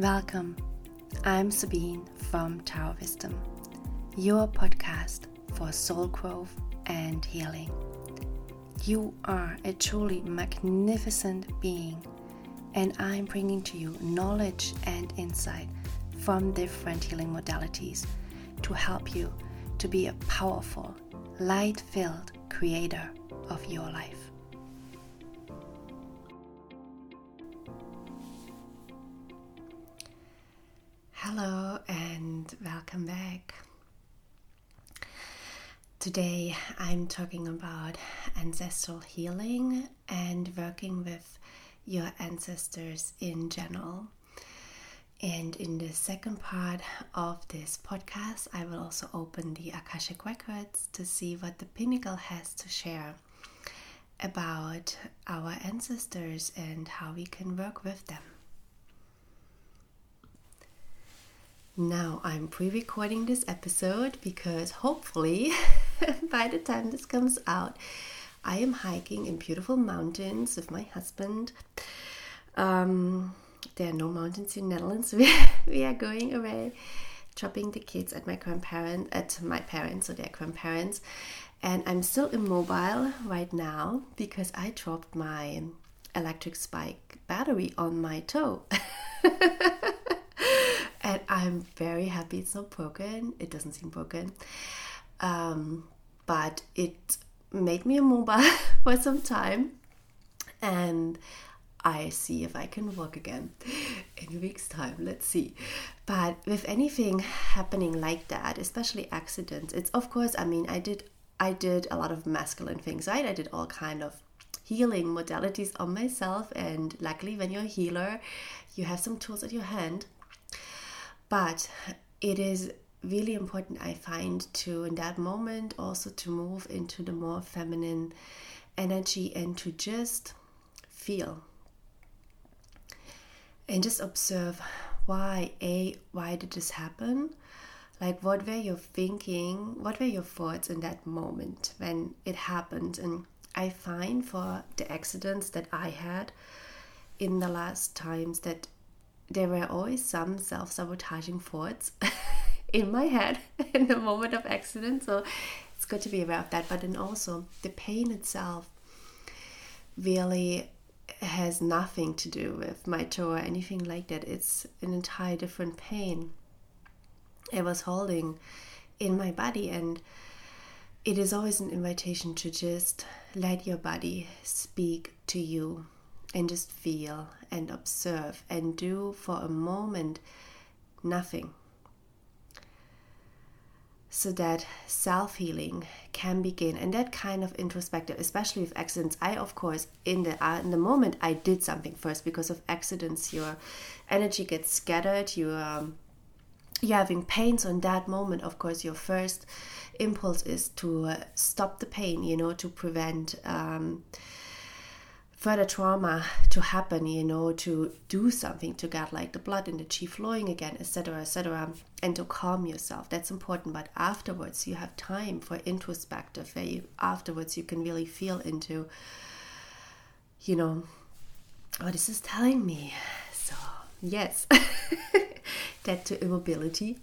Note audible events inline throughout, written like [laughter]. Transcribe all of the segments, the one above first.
Welcome. I'm Sabine from Tao Wisdom, your podcast for soul growth and healing. You are a truly magnificent being, and I'm bringing to you knowledge and insight from different healing modalities to help you to be a powerful, light filled creator of your life. Today I'm talking about ancestral healing and working with your ancestors in general. And in the second part of this podcast, I will also open the Akashic Records to see what the Pinnacle has to share about our ancestors and how we can work with them. Now I'm pre recording this episode because hopefully [laughs] [laughs] by the time this comes out, I am hiking in beautiful mountains with my husband. Um, there are no mountains in Netherlands. [laughs] We, we are going away, dropping the kids at my grandparents, at my parents, or their grandparents. And I'm still immobile right now because I dropped my electric spike battery on my toe. [laughs] and I'm very happy it's not broken. It doesn't seem broken, um, but it made me immobile [laughs] for some time, and I see if I can walk again [laughs] in a week's time. Let's see. But with anything happening like that, especially accidents, it's of course. I mean, I did I did a lot of masculine things, right? I did all kind of healing modalities on myself, and luckily, when you're a healer, you have some tools at your hand but it is really important, I find, to in that moment also to move into the more feminine energy and to just feel. And just observe why a why did this happen? Like what were you thinking what were your thoughts in that moment when it happened? And i find for the accidents that i had in the last times that there were always some self sabotaging thoughts [laughs] in my head [laughs] in the moment of accident. So it's good to be aware of that. But then also, the pain itself really has nothing to do with my toe or anything like that. It's an entire different pain I was holding in my body. And it is always an invitation to just let your body speak to you and just feel and observe and do for a moment nothing so that self healing can begin. And that kind of introspective especially with accidents i of course in the uh, in the moment i did something first. Because of accidents your energy gets scattered. You um, you're having pains on that moment. Of course your first impulse is to uh, stop the pain you know to prevent um, further trauma to happen, you know, to do something to get like the blood in the chi flowing again, etc., etc., and to calm yourself. That's important. But afterwards, you have time for introspective, where you, afterwards you can really feel into, you know, what is this telling me? So, yes, [laughs] that to immobility.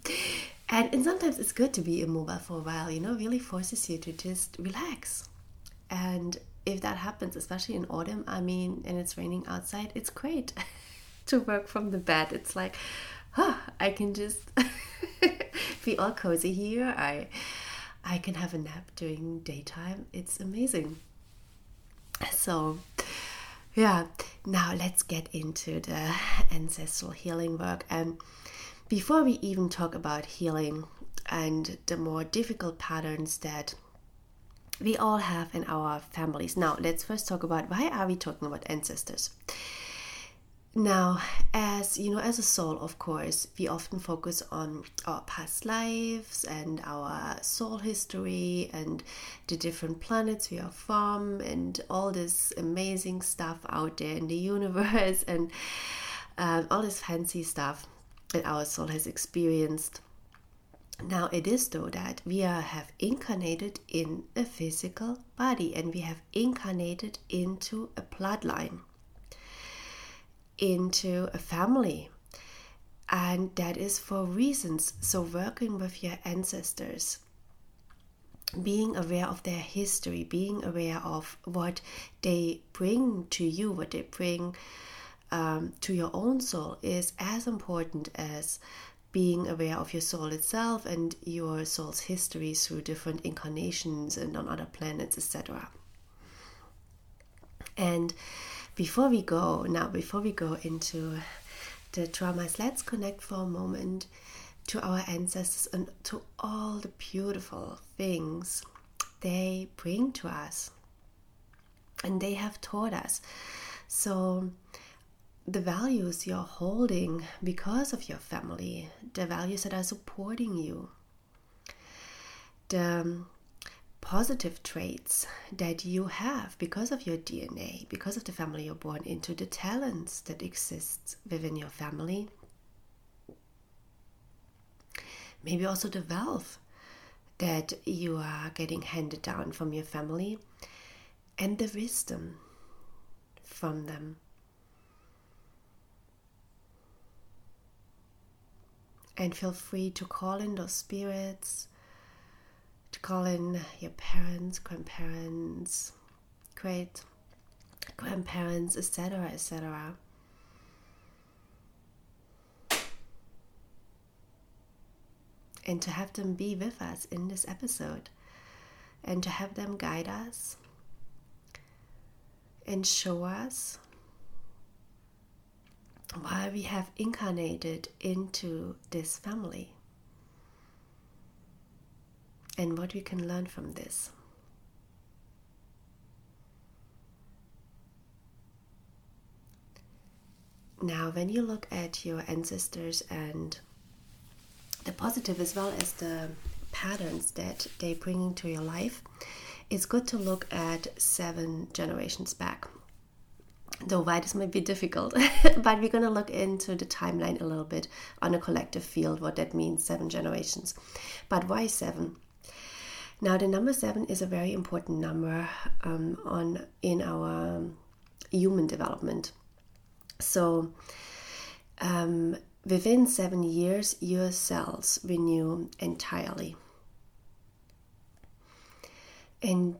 And, and sometimes it's good to be immobile for a while, you know, really forces you to just relax. And if that happens, especially in autumn, I mean, and it's raining outside, it's great [laughs] to work from the bed. It's like, huh, I can just [laughs] be all cozy here. I I can have a nap during daytime. It's amazing. So, yeah, now let's get into the ancestral healing work. And before we even talk about healing and the more difficult patterns that we all have in our families. Now, let's first talk about why are we talking about ancestors? Now, as you know, as a soul, of course, we often focus on our past lives and our soul history and the different planets we are from and all this amazing stuff out there in the [laughs] universe and um, all this fancy stuff that our soul has experienced now it is though that we are, have incarnated in a physical body and we have incarnated into a bloodline, into a family. And that is for reasons. So, working with your ancestors, being aware of their history, being aware of what they bring to you, what they bring um, to your own soul, is as important as being aware of your soul itself and your soul's history through different incarnations and on other planets, etc. And before we go now, before we go into the traumas, let's connect for a moment to our ancestors and to all the beautiful things they bring to us and they have taught us. So, the values you're holding because of your family, the values that are supporting you, the um, positive traits that you have because of your DNA, because of the family you're born into, the talents that exist within your family. Maybe also the wealth that you are getting handed down from your family and the wisdom from them. And feel free to call in those spirits, to call in your parents, grandparents, great grandparents, etc., etc. And to have them be with us in this episode, and to have them guide us and show us why we have incarnated into this family and what we can learn from this. Now, when you look at your ancestors and the positive as well as the patterns that they bring into your life, it's good to look at seven generations back though why this might be difficult [laughs] but we're going to look into the timeline a little bit on a collective field what that means seven generations. But why seven? Now the number seven is a very important number um, on in our human development. So um, within seven years your cells renew entirely. And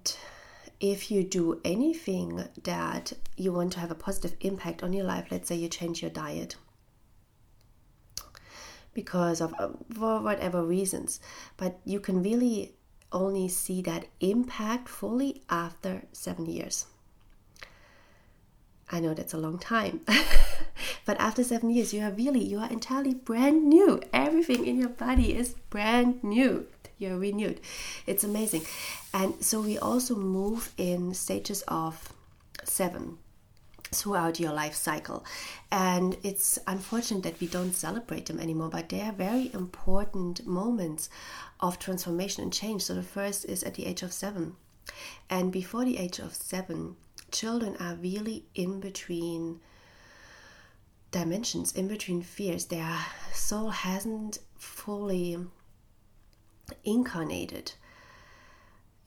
if you do anything that you want to have a positive impact on your life, let's say you change your diet because of uh, for whatever reasons, but you can really only see that impact fully after seven years. I know that's a long time, [laughs] but after seven years, you are really you are entirely brand new. Everything in your body is brand new you're renewed. It's amazing. And so we also move in stages of seven throughout your life cycle. And it's unfortunate that we don't celebrate them anymore, but they are very important moments of transformation and change. So the first is at the age of seven. And before the age of seven, children are really in between dimensions, in between fears. Their soul hasn't fully incarnated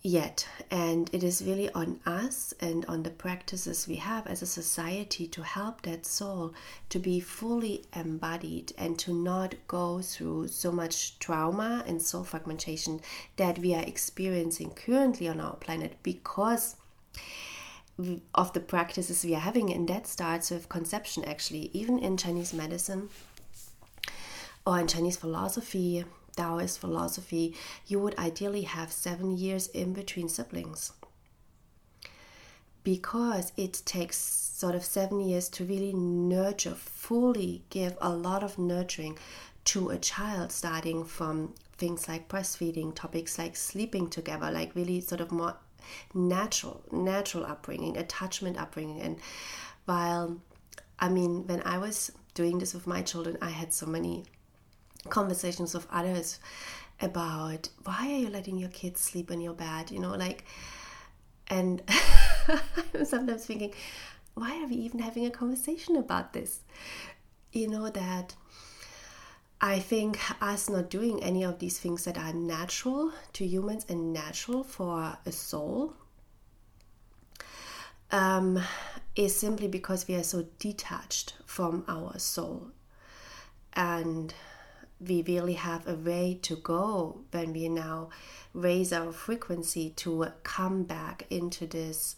yet. And it is really on us and on the practices we have as a society to help that soul to be fully embodied and to not go through so much trauma and soul fragmentation that we are experiencing currently on our planet because of the practices we are having. And that starts with conception, actually, even in Chinese medicine or in Chinese philosophy Taoist philosophy, you would ideally have seven years in between siblings. Because it takes sort of seven years to really nurture, fully give a lot of nurturing to a child, starting from things like breastfeeding, topics like sleeping together, like really sort of more natural, natural upbringing, attachment upbringing. And while, I mean, when I was doing this with my children, I had so many conversations of others about why are you letting your kids sleep in your bed you know like and [laughs] i'm sometimes thinking why are we even having a conversation about this? You know that i think us not doing any of these things that are natural to humans and natural for a soul um, is simply because we are so detached from our soul. And we really have a way to go when we now raise our frequency to come back into this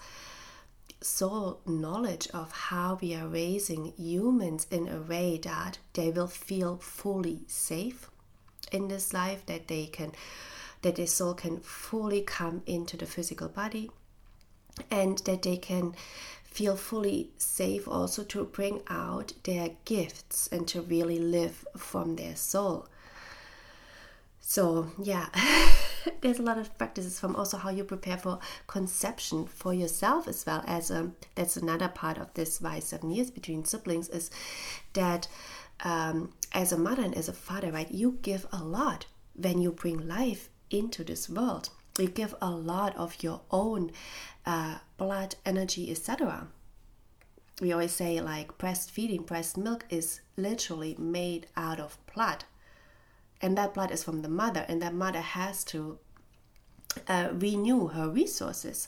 soul knowledge of how we are raising humans in a way that they will feel fully safe in this life that they can that their soul can fully come into the physical body and that they can feel fully safe also to bring out their gifts and to really live from their soul. So, yeah, [laughs] there's a lot of practices from also how you prepare for conception for yourself as well as um, that's another part of this why seven years between siblings is that um, as a mother and as a father, right, you give a lot when you bring life into this world. You give a lot of your own uh, blood, energy, etc. We always say, like, breastfeeding, breast milk is literally made out of blood. And that blood is from the mother, and that mother has to uh, renew her resources.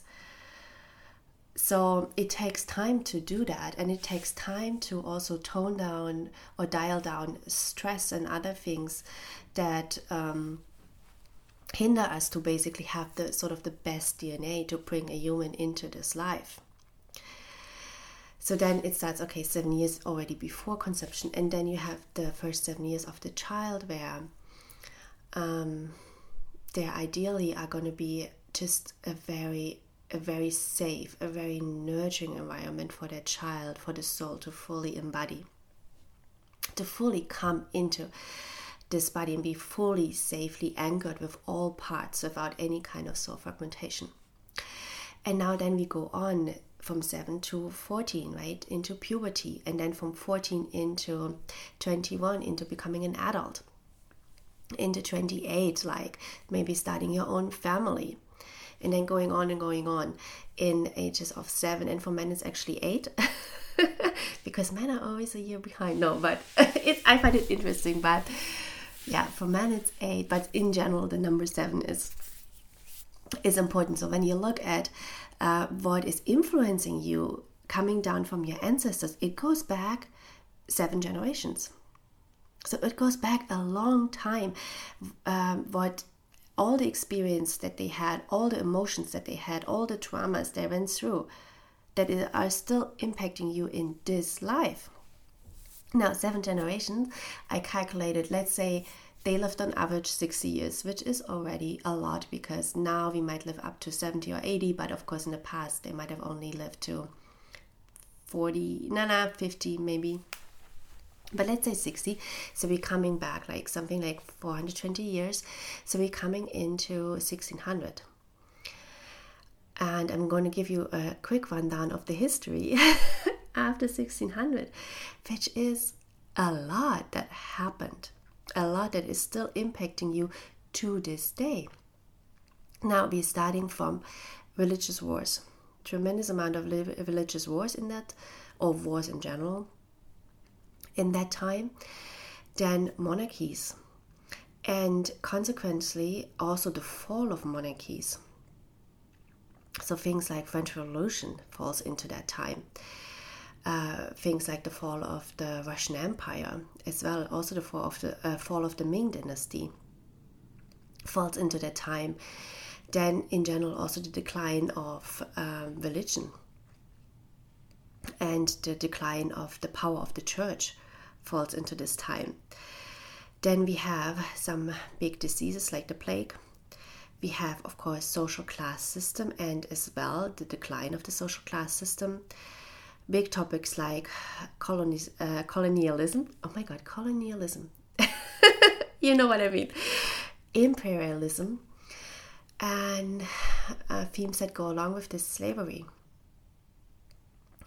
So it takes time to do that, and it takes time to also tone down or dial down stress and other things that um, hinder us to basically have the sort of the best DNA to bring a human into this life. So then it starts, okay, seven years already before conception, and then you have the first seven years of the child where um, there ideally are going to be just a very a very safe, a very nurturing environment for their child, for the soul to fully embody, to fully come into this body and be fully safely anchored with all parts without any kind of soul fragmentation. And now then we go on from 7 to 14, right, into puberty, and then from 14 into 21 into becoming an adult, into 28, like maybe starting your own family, and then going on and going on in ages of 7. And for men, it's actually 8. [laughs] because men are always a year behind. No, but [laughs] it, I find it interesting. But yeah, for men it's eight, but in general the number seven is is important. So when you look at uh, what is influencing you coming down from your ancestors, it goes back seven generations. So it goes back a long time. Um, what all the experience that they had, all the emotions that they had, all the traumas they went through, that are still impacting you in this life. Now, seven generations, I calculated, let's say they lived on average 60 years, which is already a lot because now we might live up to 70 or 80, but of course, in the past, they might have only lived to 40, no, no, 50 maybe. But let's say 60. So we're coming back like something like 420 years. So we're coming into 1600 and I'm going to give you a quick rundown of the history [laughs] after 1600, which is a lot that happened, a lot that is still impacting you to this day. Now we're starting from religious wars, tremendous amount of religious wars in that, or wars in general, in that time. Then monarchies, and consequently also the fall of monarchies. So things like French Revolution falls into that time uh, things like the fall of the Russian Empire, as well, also the fall of the uh, fall of the Ming Dynasty, falls into that time. Then, in general, also the decline of um, religion and the decline of the power of the church falls into this time. Then we have some big diseases like the plague. We have, of course, social class system and as well the decline of the social class system big topics like colonies, uh, colonialism. Oh my god, colonialism. [laughs] you know what I mean. Imperialism and uh, themes that go along with this slavery.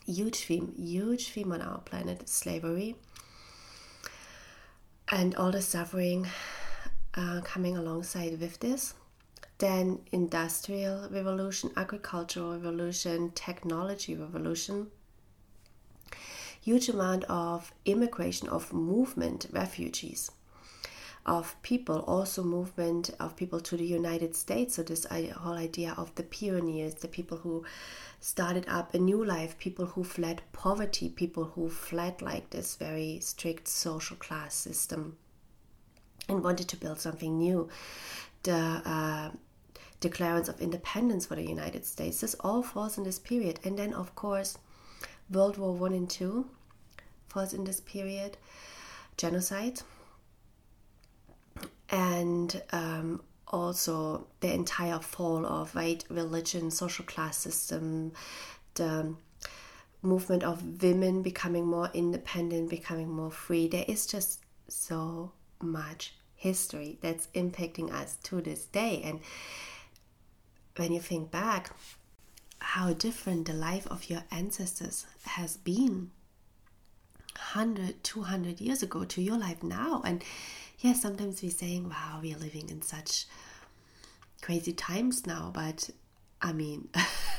Huge theme, huge theme on our planet slavery and all the suffering uh, coming alongside with this then industrial revolution agricultural revolution technology revolution huge amount of immigration of movement refugees of people, also movement of people to the United States. So this whole idea of the pioneers, the people who started up a new life, people who fled poverty, people who fled like this very strict social class system and wanted to build something new. The uh, declarance of independence for the United States. This all falls in this period. And then, of course, World War One and Two falls in this period, genocide, and um, also the entire fall of white religion, social class system, the movement of women becoming more independent, becoming more free. There is just so much history that's impacting us to this day. And when you think back, how different the life of your ancestors has been 100, 200 years ago to your life now. And yes, sometimes we're saying, wow, we are living in such crazy times now, but I mean,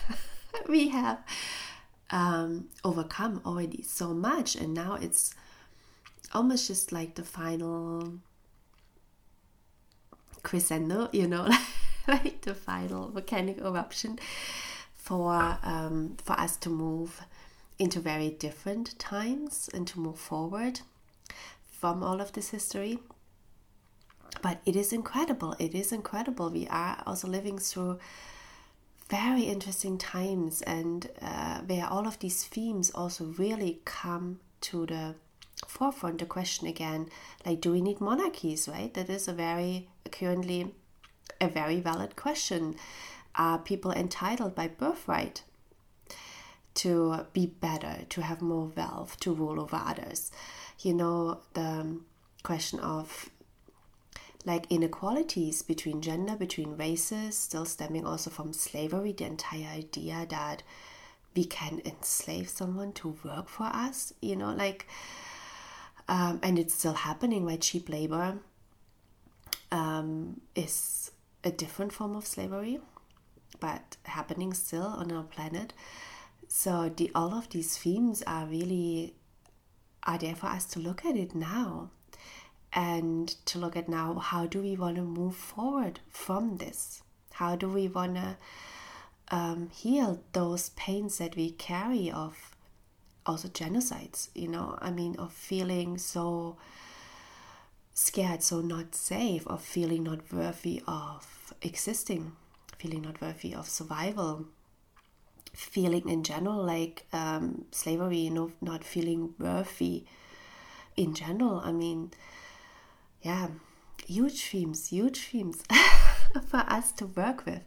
[laughs] we have um, overcome already so much, and now it's almost just like the final crescendo, you know, [laughs] like the final volcanic eruption for um, for us to move into very different times and to move forward from all of this history. But it is incredible. It is incredible. We are also living through very interesting times, and uh, where all of these themes also really come to the forefront. The question again, like, do we need monarchies? Right? That is a very currently a very valid question. Are people entitled by birthright to be better, to have more wealth, to rule over others? You know, the question of like inequalities between gender, between races, still stemming also from slavery, the entire idea that we can enslave someone to work for us, you know, like, um, and it's still happening, right? Cheap labor um, is a different form of slavery, but happening still on our planet. So the all of these themes are really are there for us to look at it now and to look at now how do we want to move forward from this? How do we want to um, heal those pains that we carry of also genocides? You know, I mean, of feeling so scared, so not safe, of feeling not worthy of existing, feeling not worthy of survival, feeling in general like um, slavery, you know, not feeling worthy in general. I mean, yeah, huge themes, huge themes [laughs] for us to work with.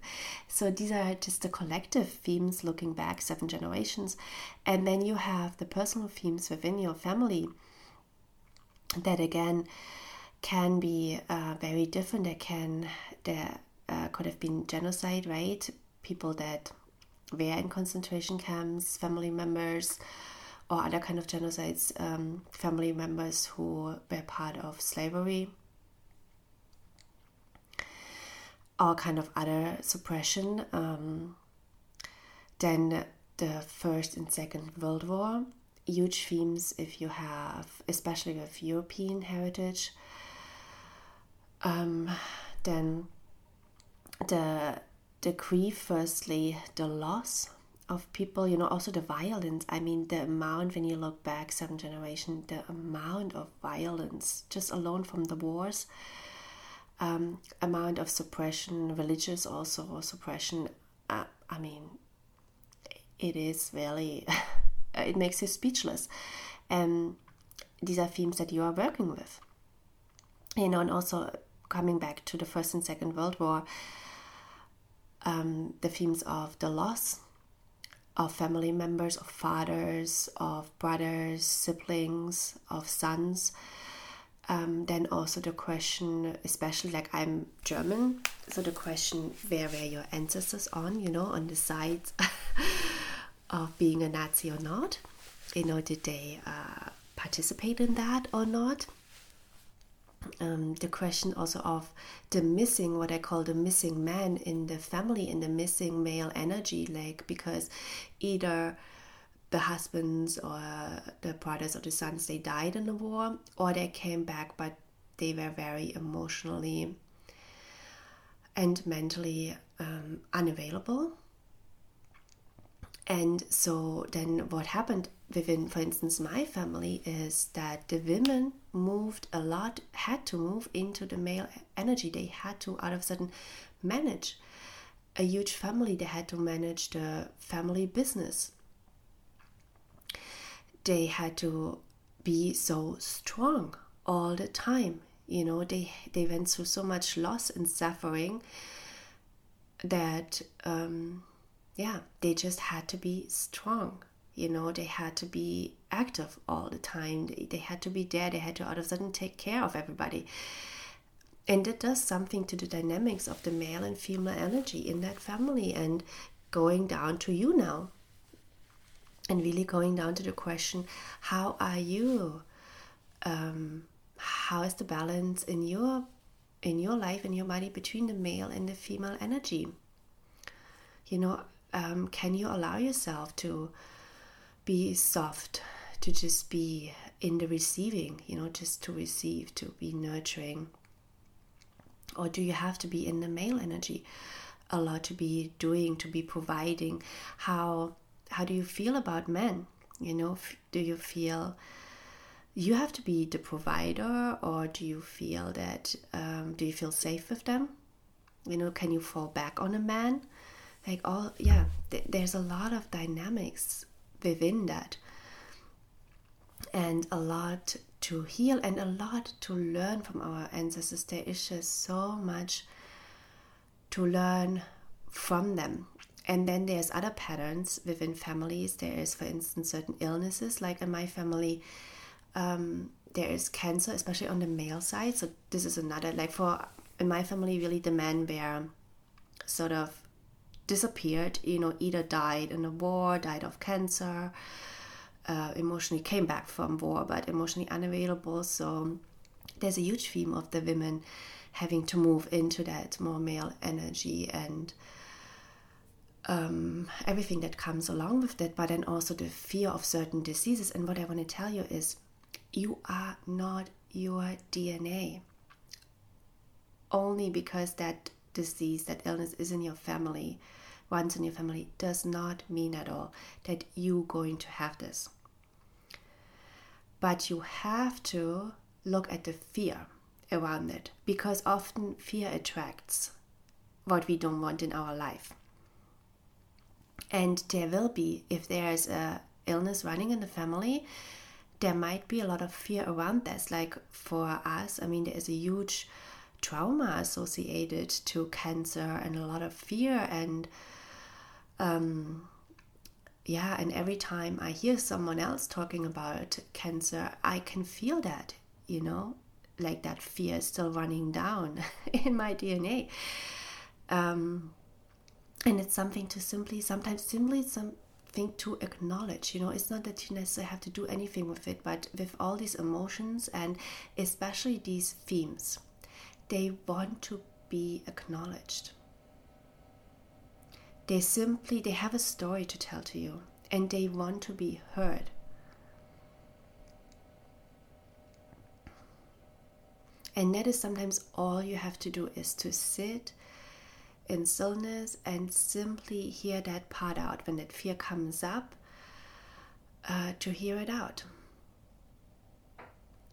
So these are just the collective themes looking back seven generations. And then you have the personal themes within your family that again can be uh, very different. There can there uh, could have been genocide, right? People that were in concentration camps, family members, or other kind of genocides, um, family members who were part of slavery, or kind of other suppression. Um, then the First and Second World War, huge themes if you have, especially with European heritage. Um, then the the grief, firstly, the loss of people, you know, also the violence. I mean, the amount, when you look back seven generation, the amount of violence just alone from the wars, um, amount of suppression, religious also or suppression. Uh, I mean, it is really, [laughs] it makes you speechless. And these are themes that you are working with. You know, and also coming back to the First and Second World War, um, the themes of the loss of family members, of fathers, of brothers, siblings, of sons. Um, then also the question, especially like I'm German, so the question where were your ancestors on, you know, on the side [laughs] of being a Nazi or not? You know, did they uh, participate in that or not? Um, the question also of the missing, what I call the missing man in the family, in the missing male energy, like because either the husbands or the brothers or the sons they died in the war, or they came back, but they were very emotionally and mentally um, unavailable. And so then what happened within, for instance, my family is that the women moved a lot, had to move into the male energy. They had to, out of a sudden, manage a huge family. They had to manage the family business. They had to be so strong all the time. You know, they they went through so much loss and suffering that um, yeah, they just had to be strong. You know, they had to be active all the time. They, they had to be there. They had to all of a sudden take care of everybody. And it does something to the dynamics of the male and female energy in that family and going down to you now. And really going down to the question how are you? Um, how is the balance in your in your life in your body between the male and the female energy you know um, can you allow yourself to be soft to just be in the receiving you know just to receive to be nurturing. Or do you have to be in the male energy a lot to be doing to be providing? How how do you feel about men? You know do you feel you have to be the provider or do you feel that um, do you feel safe with them? You know can you fall back on a man? Like all yeah th- there's a lot of dynamics within that. And a lot to heal and a lot to learn from our ancestors. There is just so much to learn from them. And then there's other patterns within families. There is for instance certain illnesses. Like in my family um, there is cancer especially on the male side. So this is another like for in my family really the men were sort of disappeared, you know, either died in a war, died of cancer, uh, emotionally came back from war, but emotionally unavailable. So there's a huge theme of the women having to move into that more male energy and um, everything that comes along with that, but then also the fear of certain diseases. And what I want to tell you is you are not your DNA. Only because that disease, that illness is in your family, once in your family, does not mean at all that you're going to have this. But you have to look at the fear around it because often fear attracts what we don't want in our life. And there will be, if there is a illness running in the family, there might be a lot of fear around this. Like for us, I mean, there is a huge trauma associated to cancer and a lot of fear and um, yeah and every time i hear someone else talking about cancer i can feel that you know like that fear is still running down [laughs] in my dna um, and it's something to simply sometimes simply something to acknowledge you know it's not that you necessarily have to do anything with it but with all these emotions and especially these themes they want to be acknowledged. They simply they have a story to tell to you and they want to be heard. And that is sometimes all you have to do is to sit in stillness and simply hear that part out. When that fear comes up, uh, to hear it out.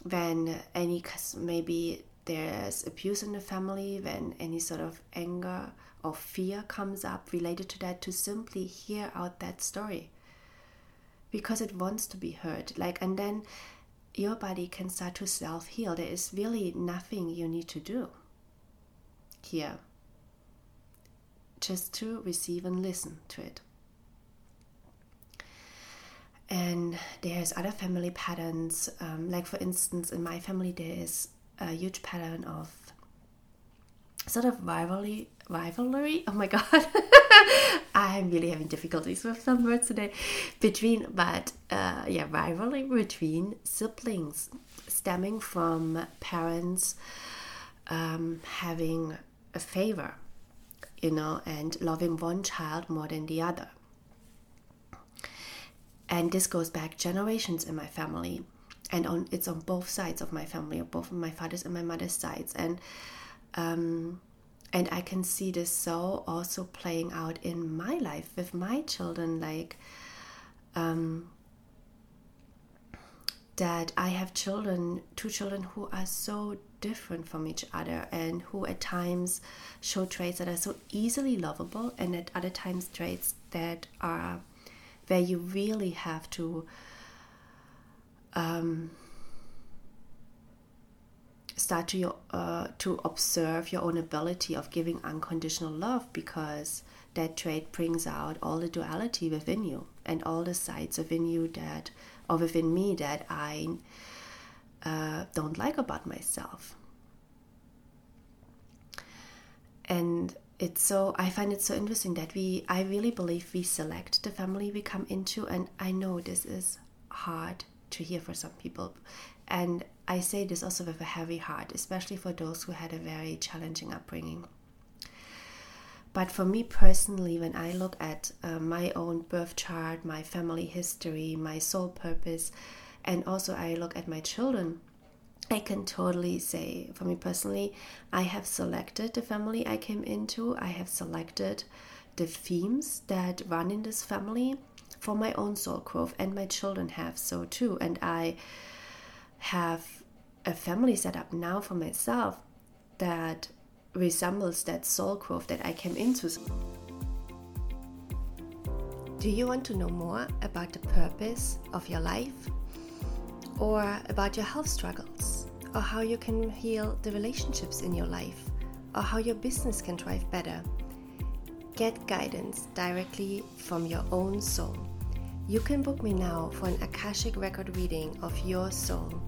When any maybe there's abuse in the family, when any sort of anger or fear comes up related to that, to simply hear out that story because it wants to be heard. Like, and then your body can start to self heal. There is really nothing you need to do here, just to receive and listen to it. And there's other family patterns, um, like for instance, in my family, there is a huge pattern of sort of rivalry rivalry? Oh my god. [laughs] I'm really having difficulties with some words today. Between but uh, yeah rivalry between siblings stemming from parents um, having a favor you know and loving one child more than the other. And this goes back generations in my family and on it's on both sides of my family, both my father's and my mother's sides, and um, and I can see this so also playing out in my life with my children, like um, that I have children, two children who are so different from each other and who at times show traits that are so easily lovable, and at other times traits that are where you really have to. Um, start to uh, to observe your own ability of giving unconditional love because that trait brings out all the duality within you and all the sides within you that or within me that I uh, don't like about myself. And it's so I find it so interesting that we I really believe we select the family we come into and I know this is hard to hear for some people and I say this also with a heavy heart, especially for those who had a very challenging upbringing. But for me personally, when I look at uh, my own birth chart, my family history, my soul purpose, and also I look at my children, I can totally say, for me personally, I have selected the family I came into. I have selected the themes that run in this family for my own soul growth, and my children have so too. And I have a family set up now for myself that resembles that soul growth that I came into. Do you want to know more about the purpose of your life? Or about your health struggles? Or how you can heal the relationships in your life? Or how your business can thrive better? Get guidance directly from your own soul. You can book me now for an Akashic record reading of your soul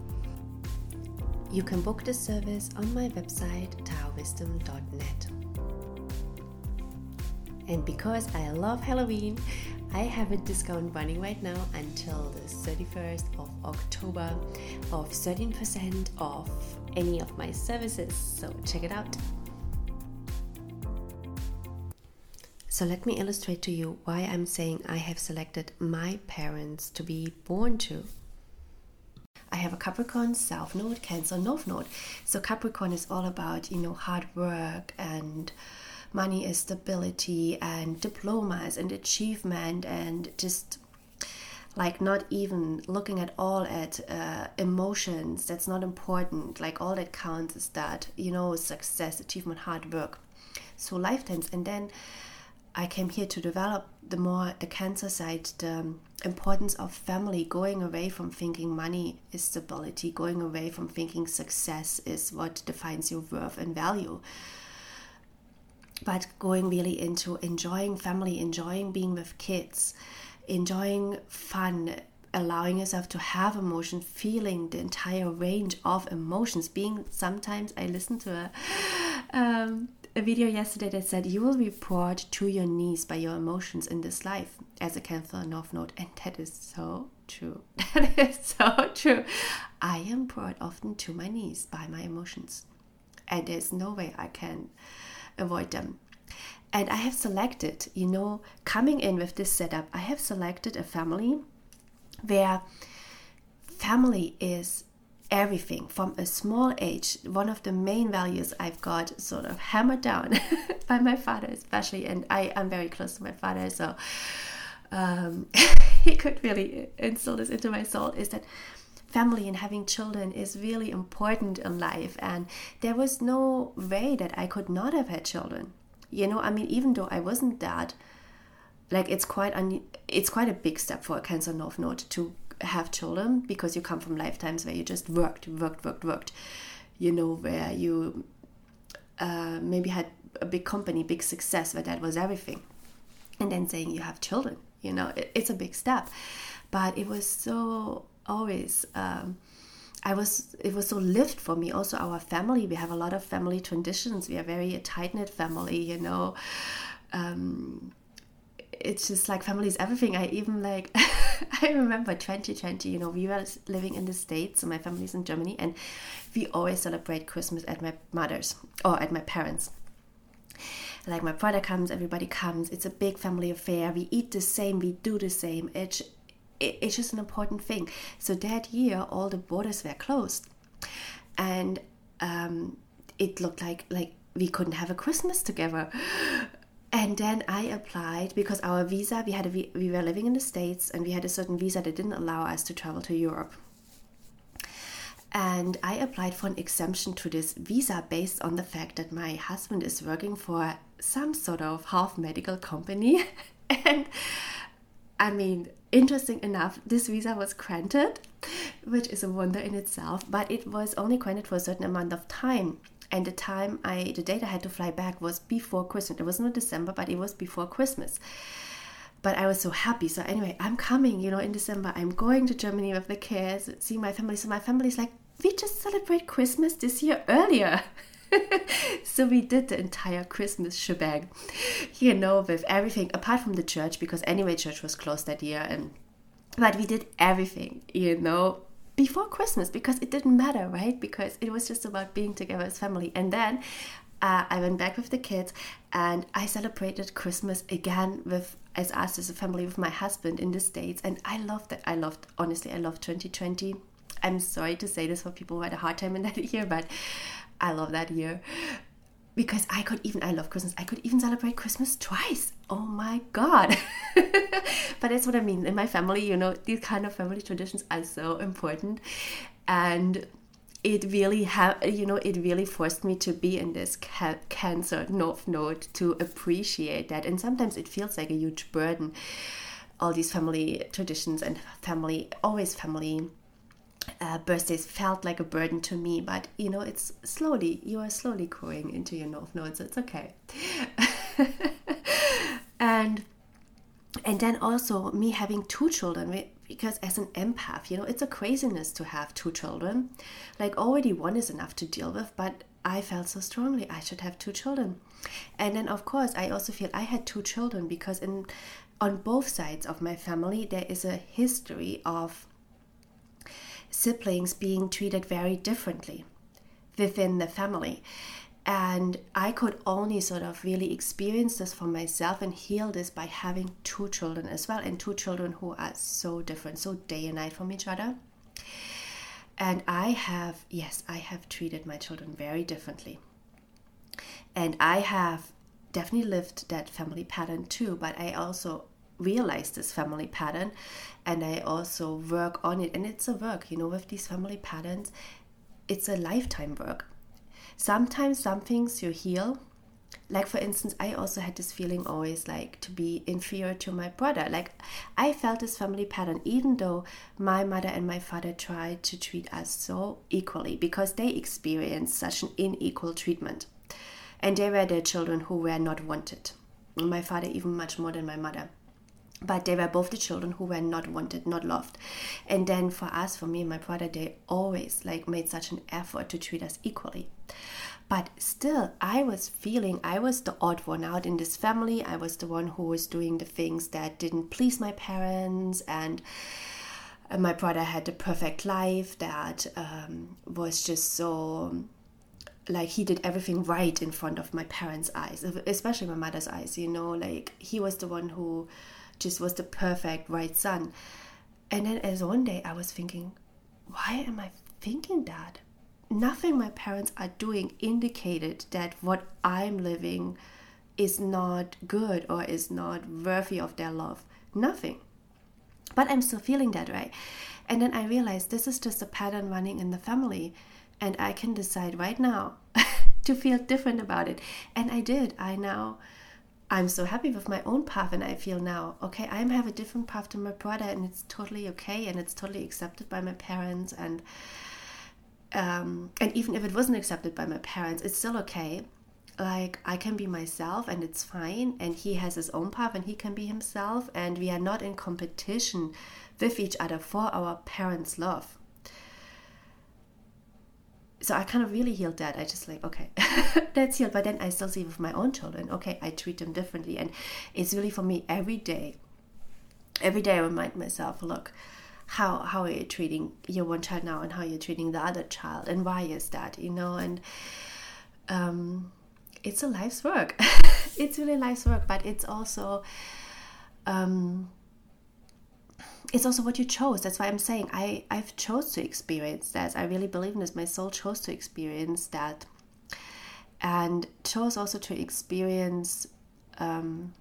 you can book the service on my website taowisdom.net. And because I love Halloween, I have a discount running right now until the 31st of October of 13% off any of my services. So check it out. So let me illustrate to you why I'm saying I have selected my parents to be born to. I have a Capricorn South Node, Cancer North Node. So Capricorn is all about, you know, hard work and money is stability and diplomas and achievement and just like not even looking at all at uh, emotions. That's not important. Like all that counts is that you know success achievement hard work. So lifetimes and then I came here to develop the more the cancer side, the importance of family, going away from thinking money is stability, going away from thinking success is what defines your worth and value. But going really into enjoying family, enjoying being with kids, enjoying fun, allowing yourself to have emotion, feeling the entire range of emotions. Being sometimes I listen to a um, a video yesterday that said you will be brought to your knees by your emotions in this life as a Cancer North Node, and that is so true. [laughs] That is so true. I am brought often to my knees by my emotions, and there's no way I can avoid them. And I have selected, you know, coming in with this setup, I have selected a family where family is everything from a small age. One of the main values I've got sort of hammered down [laughs] by my father, especially, and I am very close to my father, so um, [laughs] he could really instill this into my soul is that family and having children is really important in life, and there was no way that I could not have had children. You know, I mean, even though I wasn't that, like it's quite un- it's quite a big step for a Cancer North Node to have children because you come from lifetimes where you just worked, worked, worked, worked. You know, where you uh, maybe had a big company, big success, where that was everything. And then saying you have children, you know, it, it's a big step. But it was so always. Um, I was it was so lived for me. Also, our family we have a lot of family traditions. We are very a tight knit family, you know. Um, it's just like family is everything. I even like [laughs] I remember 2020, you know, we were living in the States, so my family's in Germany, and we always celebrate Christmas at my mother's or at my parents. Like my brother comes, everybody comes. It's a big family affair. We eat the same, we do the same. It's it, it's just an important thing. So that year, all the borders were closed, and um, it looked like like we couldn't have a Christmas together. And then I applied because our visa we had a, we were living in the states and we had a certain visa that didn't allow us to travel to Europe. And I applied for an exemption to this visa based on the fact that my husband is working for some sort of half medical company. [laughs] and I mean, interesting enough, this visa was granted, which is a wonder in itself, but it was only granted for a certain amount of time. And the time I, the date I had to fly back was before Christmas. It was not December, but it was before Christmas but I was so happy. So anyway, I'm coming, you know, in December. I'm going to Germany with the kids, see my family. So my family's like, we just celebrate Christmas this year earlier. [laughs] so we did the entire Christmas shebang, you know, with everything apart from the church, because anyway, church was closed that year, and but we did everything, you know, before Christmas because it didn't matter, right? Because it was just about being together as family. And then uh, I went back with the kids and I celebrated Christmas again with as us as a family with my husband in the States. And I loved it. I loved, honestly, I loved 2020. I'm sorry to say this for people who had a hard time in that [laughs] year, but I love that year because I could even I love Christmas. I could even celebrate Christmas twice. Oh my god. [laughs] but that's what I mean. In my family, you know, these kind of family traditions are so important. And it really have you know it really forced me to be in this ca- cancer north node to appreciate that and sometimes it feels like a huge burden all these family traditions and family always family uh, birthdays felt like a burden to me but you know it's slowly you are slowly growing into your north node so it's okay. [laughs] And and then also me having two children because as an empath you know it's a craziness to have two children. Like already one is enough to deal with but i felt so strongly i should have two children. And then of course i also feel i had two children because in on both sides of my family there is a history of siblings being treated very differently within the family and I could only sort of really experience this for myself and heal this by having two children as well, and two children who are so different, so day and night from each other. And I have, yes, I have treated my children very differently. And I have definitely lived that family pattern too, but I also realized this family pattern and I also work on it. And it's a work, you know, with these family patterns, it's a lifetime work. Sometimes some things you heal. Like for instance i also had this feeling always like to be inferior to my brother. Like i felt this family pattern even though my mother and my father tried to treat us so equally because they experienced such an unequal treatment. And they were the children who were not wanted. My father even much more than my mother but they were both the children who were not wanted not loved. And then for us for me and my brother they always like made such an effort to treat us equally. But still i was feeling i was the odd one out in this family. I was the one who was doing the things that didn't please my parents. And my brother had the perfect life that um, was just so like he did everything right in front of my parents' eyes, especially my mother's eyes. You know, like he was the one who just was the perfect right son. And then as one day I was thinking, why am I thinking that? Nothing my parents are doing indicated that what I'm living is not good or is not worthy of their love. Nothing. But I'm still feeling that way. And then I realized this is just a pattern running in the family. And I can decide right now [laughs] to feel different about it. And I did. I now I'm so happy with my own path, and I feel now, okay, I have a different path to my brother, and it's totally okay, and it's totally accepted by my parents, and um, and even if it wasn't accepted by my parents, it's still okay. Like I can be myself, and it's fine, and he has his own path, and he can be himself, and we are not in competition with each other for our parents' love so I kind of really healed that. I just like, okay, [laughs] that's healed. But then I still see with my own children, okay, I treat them differently. And it's really for me every day. Every day I remind myself, look, how how are you treating your one child now and how you're treating the other child and why is that, you know? And um it's a life's work. [laughs] it's really life's work, but it's also um it's also what you chose. That's why I'm saying I I've chose to experience that. I really believe in this. My soul chose to experience that, and chose also to experience um,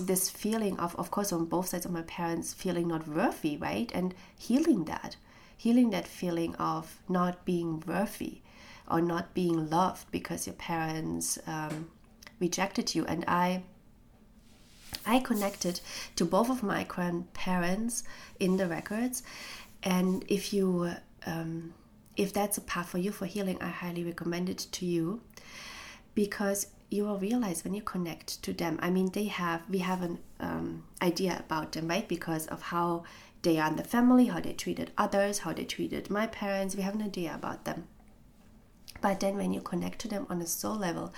this feeling of, of course, on both sides of my parents feeling not worthy, right, and healing that, healing that feeling of not being worthy or not being loved because your parents um, rejected you, and I I connected to both of my grandparents in the records, and if you um, if that's a path for you for healing, I highly recommend it to you because you will realize when you connect to them. I mean, they have we have an um, idea about them, right? Because of how they are in the family, how they treated others, how they treated my parents. We have an idea about them. But then when you connect to them on a soul level,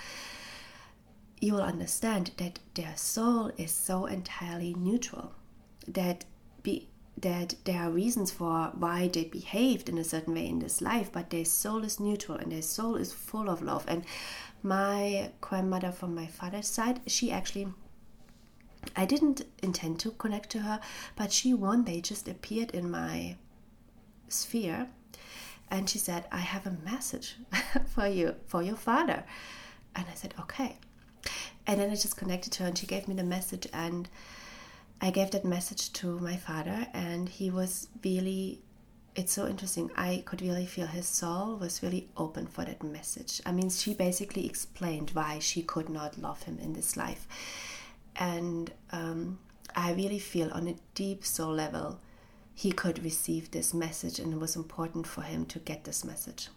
you will understand that their soul is so entirely neutral that be that there are reasons for why they behaved in a certain way in this life, but their soul is neutral and their soul is full of love. And my grandmother from my father's side, she actually I didn't intend to connect to her, but she one day just appeared in my sphere and she said, I have a message [laughs] for you, for your father. And I said, Okay. And then I just connected to her and she gave me the message and I gave that message to my father and he was really it's so interesting. I could really feel his soul was really open for that message. I mean, she basically explained why she could not love him in this life. And um, I really feel on a deep soul level, he could receive this message and it was important for him to get this message.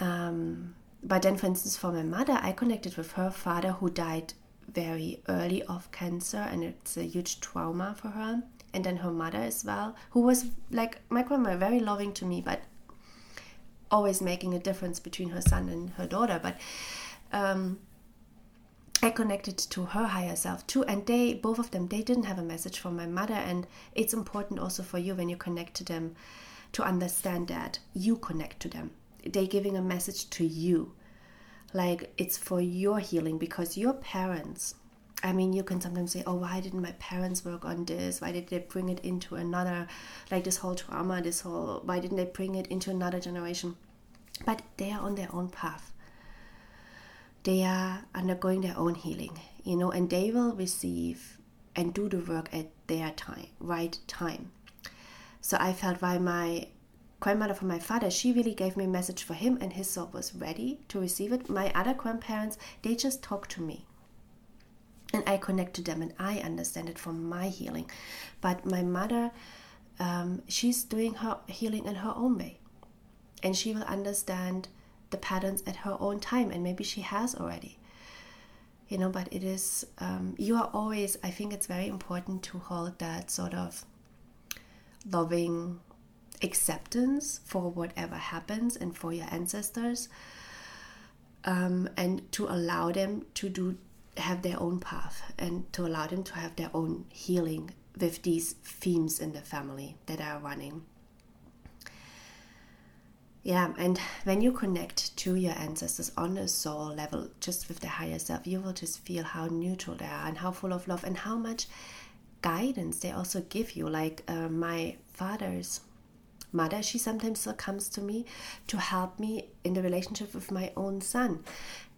Um, but then, for instance, for my mother, I connected with her father who died very early of cancer, and it's a huge trauma for her. And then her mother as well, who was like my grandma, very loving to me, but always making a difference between her son and her daughter. But um, I connected to her higher self too, and they both of them they didn't have a message from my mother, and it's important also for you when you connect to them to understand that you connect to them they're giving a message to you like it's for your healing because your parents I mean, you can sometimes say, oh, why didn't my parents work on this? Why did they bring it into another, like this whole trauma, this whole, why didn't they bring it into another generation? But they are on their own path. They are undergoing their own healing, you know, and they will receive and do the work at their time, right time. So I felt why my grandmother from my father, she really gave me a message for him and his soul was ready to receive it. My other grandparents, they just talk to me. And I connect to them and I understand it from my healing. But my mother, um, she's doing her healing in her own way. And she will understand the patterns at her own time. And maybe she has already. You know, but it is, um, you are always, I think it's very important to hold that sort of loving acceptance for whatever happens and for your ancestors um, and to allow them to do have their own path and to allow them to have their own healing with these themes in the family that are running. Yeah and when you connect to your ancestors on a soul level just with the higher self you will just feel how neutral they are and how full of love and how much guidance they also give you. Like uh, my father's mother, she sometimes still comes to me to help me in the relationship with my own son.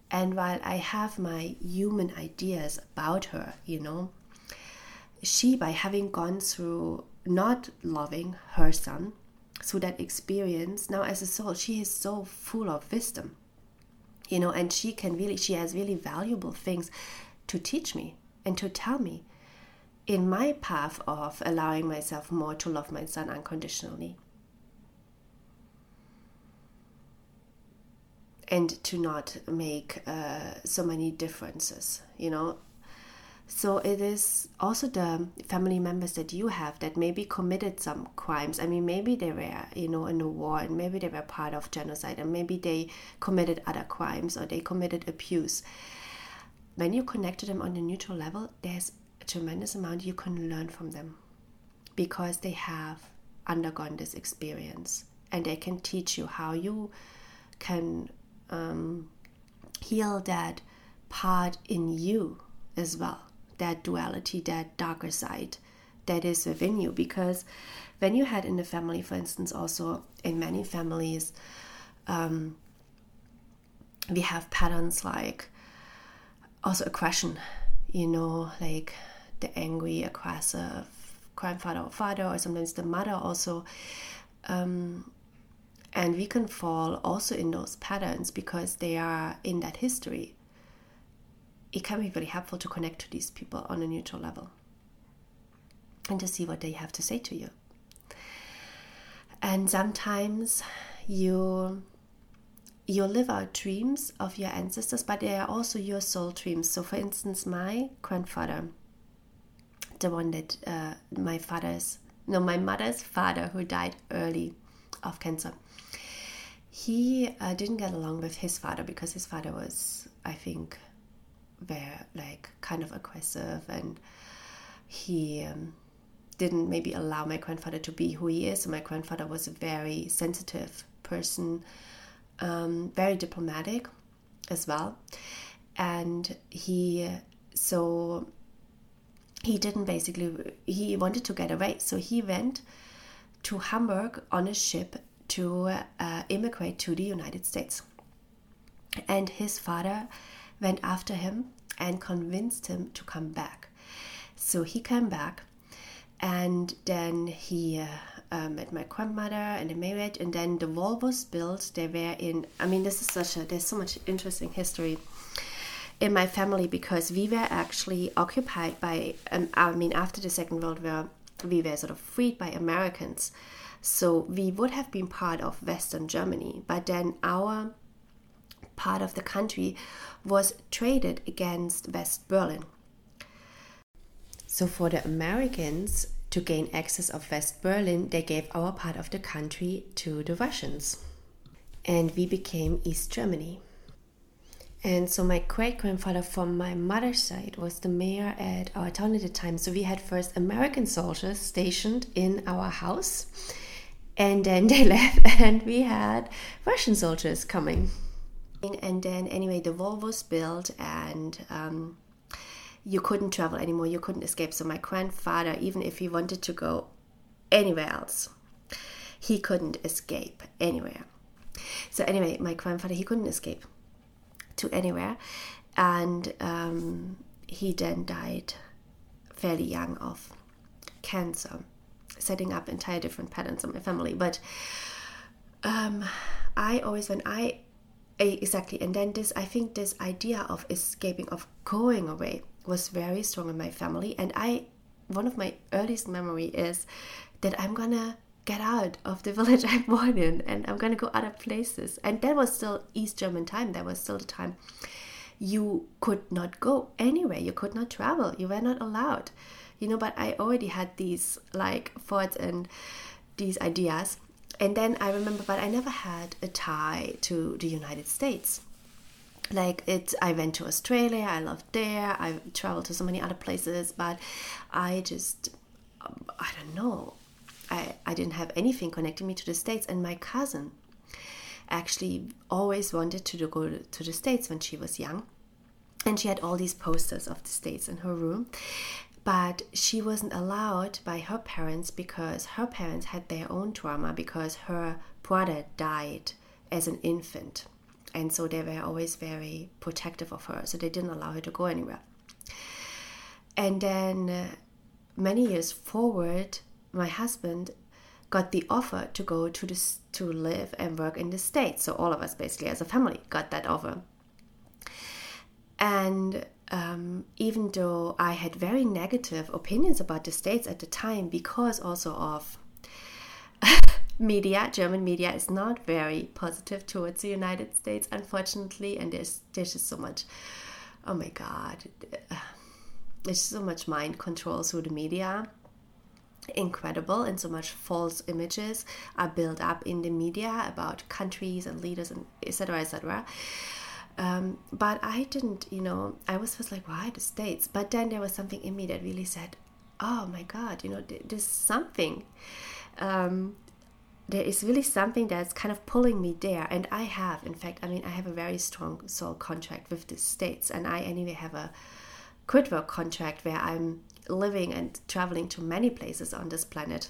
And while I have my human ideas about her, you know, she, by having gone through not loving her son, through that experience, now as a soul, she is so full of wisdom, you know, and she can really, she has really valuable things to teach me and to tell me in my path of allowing myself more to love my son unconditionally. And to not make uh, so many differences, you know. So it is also the family members that you have that maybe committed some crimes. I mean, maybe they were, you know, in a war and maybe they were part of genocide and maybe they committed other crimes or they committed abuse. When you connect to them on a neutral level, there's a tremendous amount you can learn from them because they have undergone this experience and they can teach you how you can um, heal that part in you as well, that duality, that darker side that is within you. Because when you had in the family for instance also in many families um, we have patterns like also aggression you know like the angry aggressive grandfather or father or sometimes the mother also um, and we can fall also in those patterns because they are in that history it can be very helpful to connect to these people on a neutral level and to see what they have to say to you. And sometimes you you live out dreams of your ancestors, but they are also your soul dreams. So, for instance, my grandfather, the one that uh, my father's no, my mother's father, who died early of cancer, he uh, didn't get along with his father because his father was, I think, very like kind of aggressive and he um, didn't maybe allow my grandfather to be who he is. So my grandfather was a very sensitive person, um, very diplomatic as well, and he so he didn't basically he wanted to get away, so he went to Hamburg on a ship to uh, immigrate to the United States, and his father went after him and convinced him to come back. So he came back and then he uh, uh, met my grandmother and they married and then the wall was built they were in i mean this is such a there's so much interesting history in my family because we were actually occupied by um, i mean after the second world war we were sort of freed by americans so we would have been part of western germany but then our part of the country was traded against west berlin so for the Americans to gain access of West Berlin, they gave our part of the country to the Russians. And we became East Germany. And so my great grandfather from my mother's side was the mayor at our town at the time. So we had first American soldiers stationed in our house, and then [laughs] they left, and we had Russian soldiers coming. And then, anyway, the wall was built, and um, you couldn't travel anymore, you couldn't escape. So my grandfather, even if he wanted to go anywhere else, he couldn't escape anywhere. So anyway, my grandfather he couldn't escape to anywhere, and um, he then died fairly young of cancer, setting up entire different patterns in my family. But um, I always when I exactly, and then this I think this idea of escaping of going away was very strong in my family and i one of my earliest memory is that i'm gonna get out of the [laughs] village i'm born in and i'm gonna go other places. And that was still east german time. That was still the time you could not go anywhere. You could not travel. You were not allowed. You know but i already had these like thoughts and these ideas. And then i remember but i never had a tie to the united states. Like it i went to australia. I loved there. I traveled to so many other places but i just i don't know i i didn't have anything connecting me to the states and my cousin actually always wanted to go to the states when she was young. And she had all these posters of the states in her room. But she wasn't allowed by her parents because her parents had their own trauma because her brother died as an infant. And so they were always very protective of her. So they didn't allow her to go anywhere. And then uh, many years forward my husband got the offer to go to this to live and work in the states so all of us basically as a family got that offer and um, even though i had very negative opinions about the states at the time because also of [laughs] media, German media, is not very positive towards the United States, unfortunately. And there's there's just so much. Oh my God, there's so much mind control through the media. Incredible, and so much false images are built up in the media about countries and leaders and etc. etc. Um, but I didn't, you know, I was just like, why the States? But then there was something in me that really said, oh my God, you know, there's something. Um, there is really something that's kind of pulling me there and i have in fact i mean i have a very strong soul contract with the states and i anyway have a quit work contract where i'm living and traveling to many places on this planet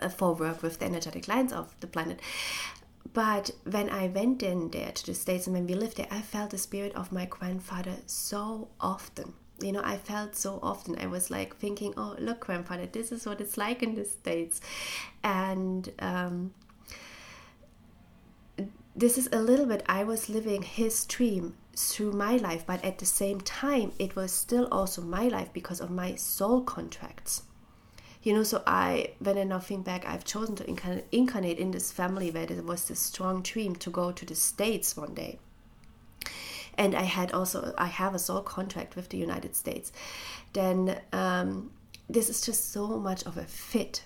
uh, for work with the energetic lines of the planet. But when I went in there to the States and when we lived there, I felt the spirit of my grandfather so often. You know, I felt so often. I was like thinking, oh, look, grandfather, this is what it's like in the States. And um, this is a little bit, I was living his dream through my life, but at the same time, it was still also my life because of my soul contracts. You know so i when i now think back i've chosen to incarnate, in this family where there was this strong dream to go to the states one day. And i had also i have a soul contract with the united states. Then um, this is just so much of a fit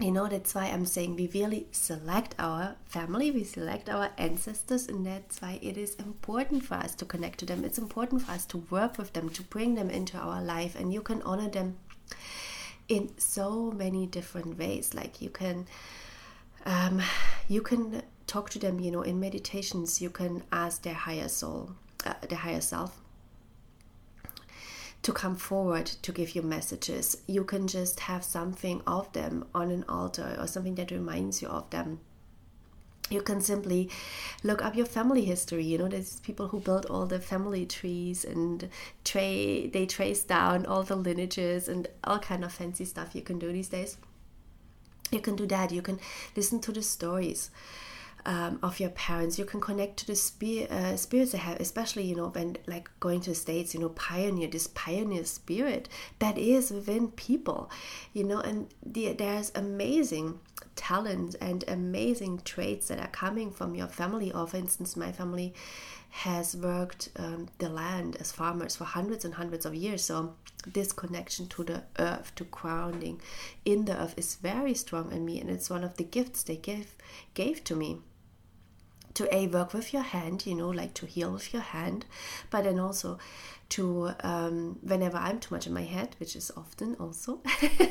you know that's why i'm saying we really select our family we select our ancestors and that's why it is important for us to connect to them. It's important for us to work with them to bring them into our life and you can honor them in so many different ways. Like you can um, you can talk to them you know in meditations. You can ask their higher soul uh, their higher self to come forward to give you messages. You can just have something of them on an altar or something that reminds you of them. You can simply look up your family history. You know, there's people who build all the family trees and tra- they trace down all the lineages and all kind of fancy stuff you can do these days. You can do that. You can listen to the stories um, of your parents. You can connect to the spirit, uh, spirits they have, especially you know when like going to the states. You know, pioneer this pioneer spirit that is within people. You know, and the, there's amazing talent and amazing traits that are coming from your family. Or for instance, my family has worked um, the land as farmers for hundreds and hundreds of years. So this connection to the earth, to grounding in the earth, is very strong in me, and it's one of the gifts they gave gave to me to a work with your hand you know like to heal with your hand but then also to um, whenever i'm too much in my head which is often also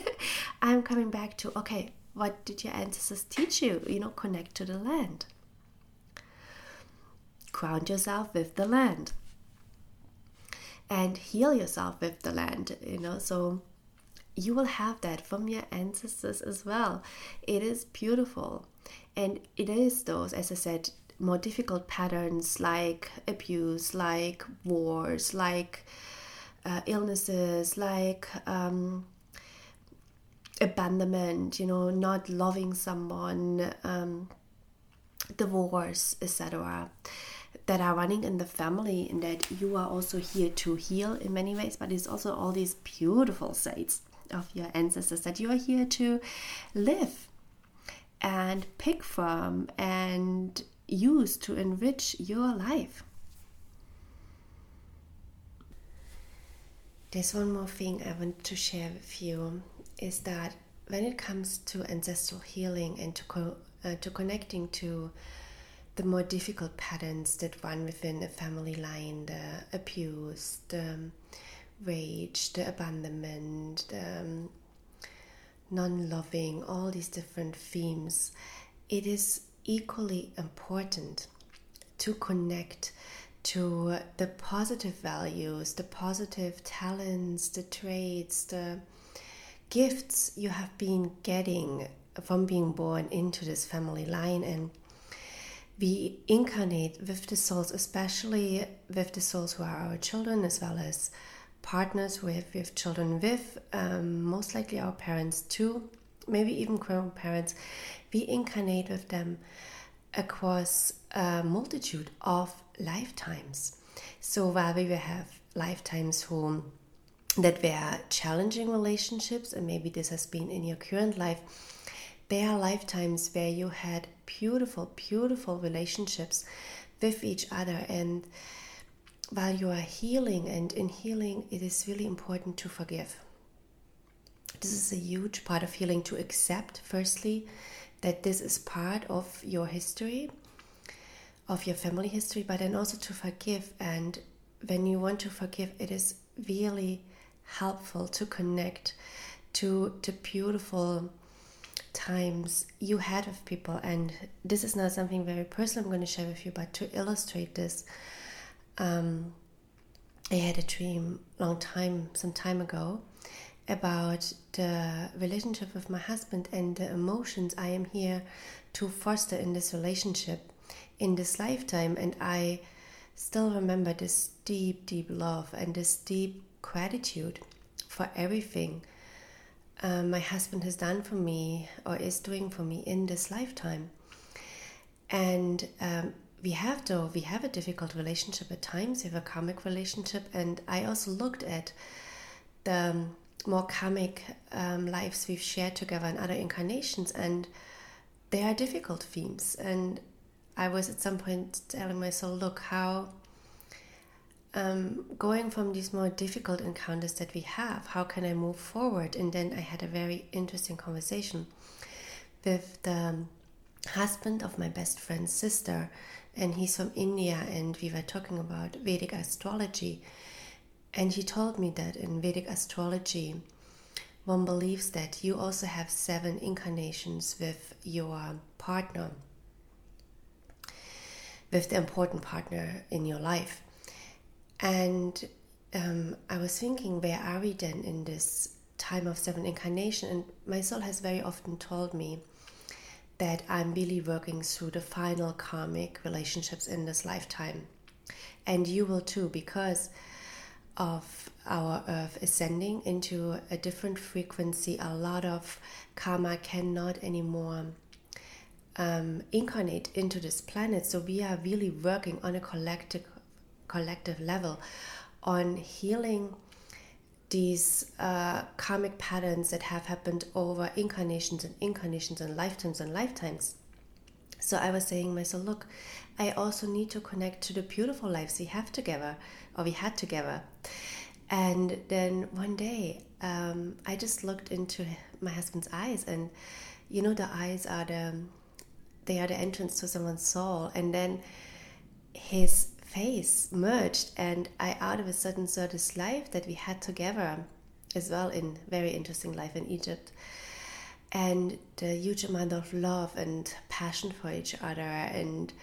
[laughs] i'm coming back to okay what did your ancestors teach you? You know connect to the land. Ground yourself with the land. And heal yourself with the land you know so you will have that from your ancestors as well. It is beautiful. And it is those as i said more difficult patterns like abuse, like wars, like uh, illnesses, like um, abandonment, you know, not loving someone, um, divorce, etc., that are running in the family, and that you are also here to heal in many ways, but it's also all these beautiful sides of your ancestors that you are here to live and pick from and use to enrich your life. There's one more thing I want to share with you is that when it comes to ancestral healing and to, co- uh, to connecting to the more difficult patterns that run within a family line the abuse, the rage, the abandonment, the um, non loving, all these different themes, it is equally important to connect to the positive values, the positive talents, the traits, the gifts you have been getting from being born into this family line. And we incarnate with the souls, especially with the souls who are our children, as well as partners have, with children with, um, most likely our parents too, maybe even grandparents we incarnate with them across a multitude of lifetimes. So while we will have lifetimes who that were challenging relationships, and maybe this has been in your current life, there are lifetimes where you had beautiful, beautiful relationships with each other. And while you are healing, and in healing, it is really important to forgive. This is a huge part of healing to accept, firstly, that this is part of your history, of your family history, but then also to forgive. And when you want to forgive, it is really helpful to connect to the beautiful times you had with people. And this is not something very personal I'm going to share with you, but to illustrate this, um, I had a dream long time, some time ago, about the relationship with my husband and the emotions I am here to foster in this relationship in this lifetime. And I still remember this deep, deep love and this deep gratitude for everything um, my husband has done for me or is doing for me in this lifetime. And um, we have though we have a difficult relationship at times. We have a karmic relationship, and I also looked at the um, more karmic um, lives we've shared together in other incarnations, and they are difficult themes. And I was at some point telling myself, look how. Um, going from these more difficult encounters that we have, how can I move forward? And then I had a very interesting conversation with the husband of my best friend's sister, and he's from India, and we were talking about Vedic astrology. And he told me that in Vedic astrology, one believes that you also have seven incarnations with your partner, with the important partner in your life. And um, I was thinking, where are we then in this time of seven incarnation? And my soul has very often told me that I'm really working through the final karmic relationships in this lifetime. And you will too, because of our earth ascending into a different frequency, a lot of karma cannot anymore um, incarnate into this planet. So we are really working on a collective collective level on healing these uh, karmic patterns that have happened over incarnations and incarnations and lifetimes and lifetimes. So I was saying myself, look, I also need to connect to the beautiful lives we have together or we had together. And then one day, um, I just looked into my husband's eyes, and you know, the eyes are the they are the entrance to someone's soul. And then his face merged and I out of a sudden saw this life that we had together as well in very interesting life in Egypt and the huge amount of love and passion for each other and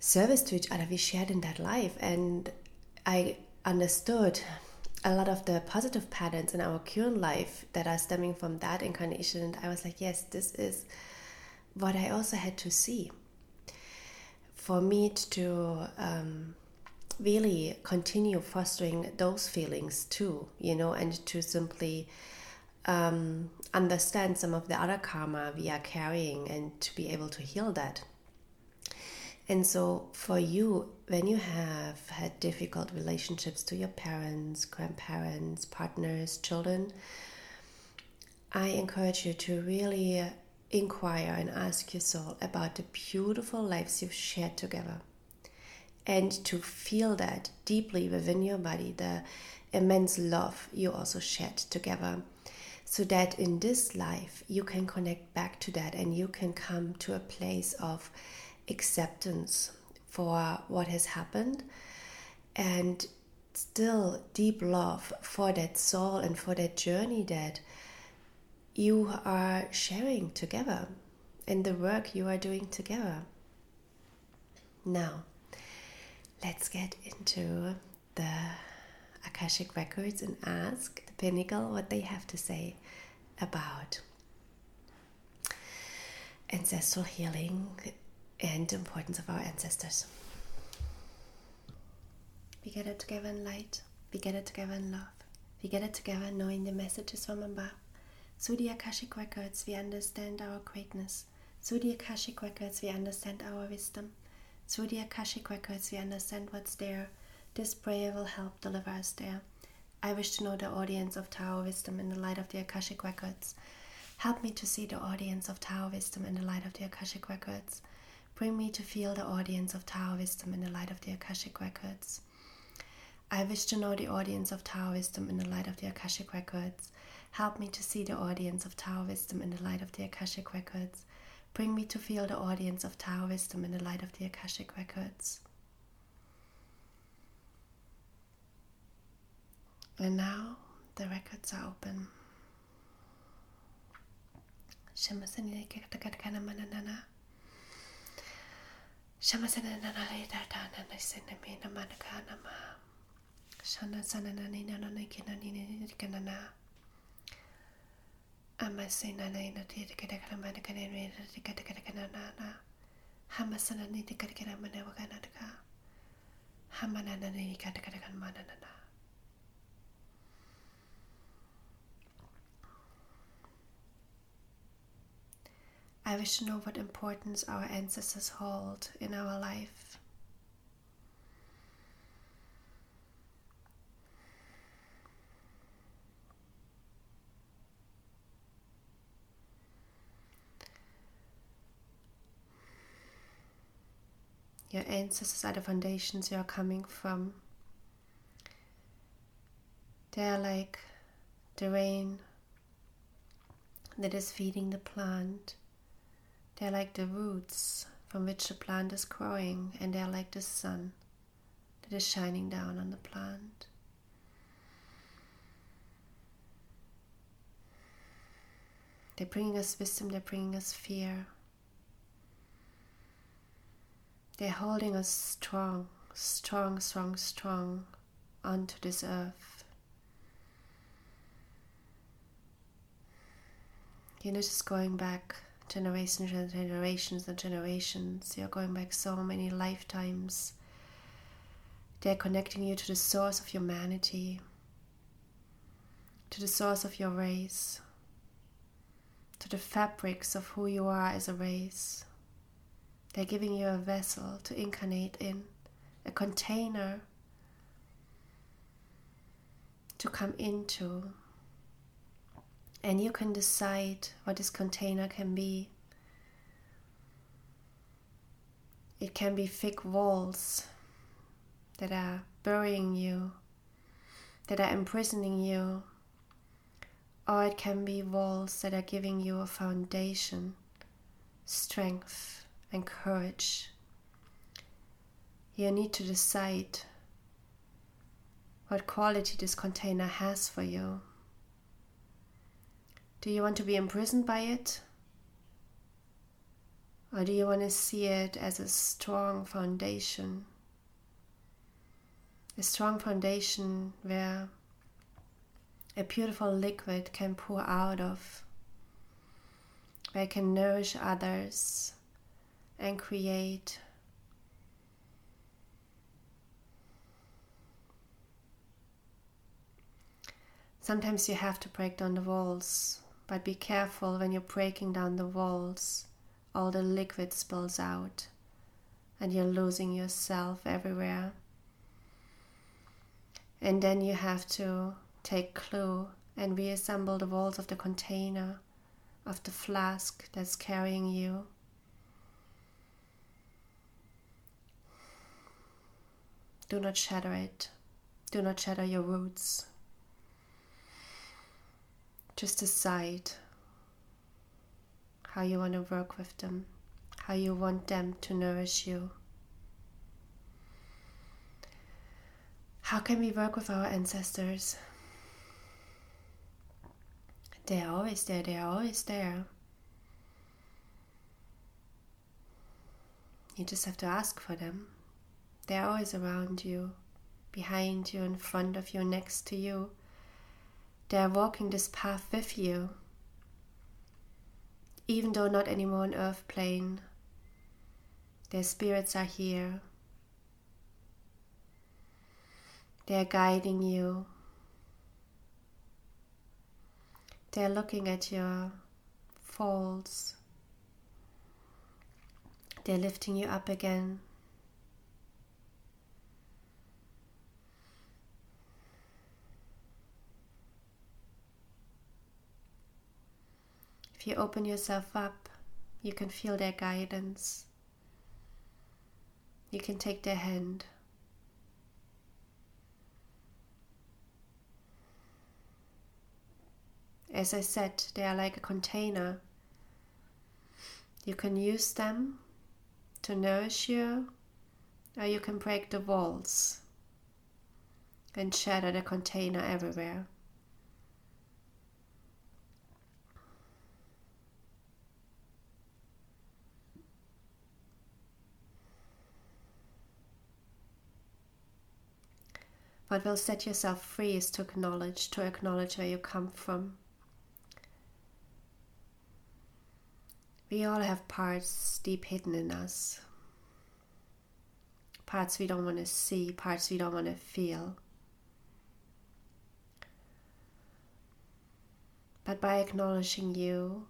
service to each other we shared in that life and I understood a lot of the positive patterns in our current life that are stemming from that incarnation and I was like yes this is what I also had to see for me to um, really continue fostering those feelings too, you know, and to simply um, understand some of the other karma we are carrying and to be able to heal that. And so, for you, when you have had difficult relationships to your parents, grandparents, partners, children, I encourage you to really inquire and ask your soul about the beautiful lives you've shared together. And to feel that deeply within your body the immense love you also shared together so that in this life you can connect back to that and you can come to a place of acceptance for what has happened and still deep love for that soul and for that journey that you are sharing together and the work you are doing together. Now, let's get into the Akashic Records and ask the Pinnacle what they have to say about ancestral healing and the importance of our ancestors. We it together in light, we it together in love, we it together knowing the messages from above through the Akashic Records, we understand our greatness. Through the Akashic Records, we understand our wisdom. Through the Akashic Records, we understand what's there. This prayer will help deliver us there. I wish to know the audience of Tao Wisdom in the light of the Akashic Records. Help me to see the audience of Tao Wisdom in the light of the Akashic Records. Bring me to feel the audience of Tao Wisdom in the light of the Akashic Records. I wish to know the audience of Tao Wisdom in the light of the Akashic Records. Help me to see the audience of Tao Wisdom in the light of the Akashic Records. Bring me to feel the audience of Tao Wisdom in the light of the Akashic Records. And now the records are open. Shamasani Kakatakana Manana. Shamasana Hamasana ni tikadikana mana wakanadaka. Hamanana ni tikadikana mana nana. I wish to know what importance our ancestors hold in our life. Your ancestors are the foundations you are coming from. They are like the rain that is feeding the plant. They are like the roots from which the plant is growing, and they are like the sun that is shining down on the plant. They're bringing us wisdom, they're bringing us fear. They're holding us strong, strong, strong, strong onto this earth. You're not just going back generations and generations and generations. You're going back so many lifetimes. They're connecting you to the source of humanity, to the source of your race, to the fabrics of who you are as a race. They're giving you a vessel to incarnate in, a container to come into. And you can decide what this container can be. It can be thick walls that are burying you, that are imprisoning you, or it can be walls that are giving you a foundation, strength and courage. You need to decide what quality this container has for you. Do you want to be imprisoned by it? Or do you want to see it as a strong foundation? A strong foundation where a beautiful liquid can pour out of, where it can nourish others and create Sometimes you have to break down the walls, but be careful when you're breaking down the walls, all the liquid spills out and you're losing yourself everywhere. And then you have to take clue and reassemble the walls of the container, of the flask that's carrying you. Do not shatter it. Do not shatter your roots. Just decide how you want to work with them, how you want them to nourish you. How can we work with our ancestors? They are always there, they are always there. You just have to ask for them. They're always around you, behind you, in front of you, next to you. They're walking this path with you. Even though not anymore on earth plane, their spirits are here. They're guiding you. They're looking at your faults. They're lifting you up again. You open yourself up, you can feel their guidance. You can take their hand. As I said, they are like a container. You can use them to nourish you, or you can break the walls and shatter the container everywhere. What will set yourself free is to acknowledge, to acknowledge where you come from. We all have parts deep hidden in us, parts we don't want to see, parts we don't want to feel. But by acknowledging you,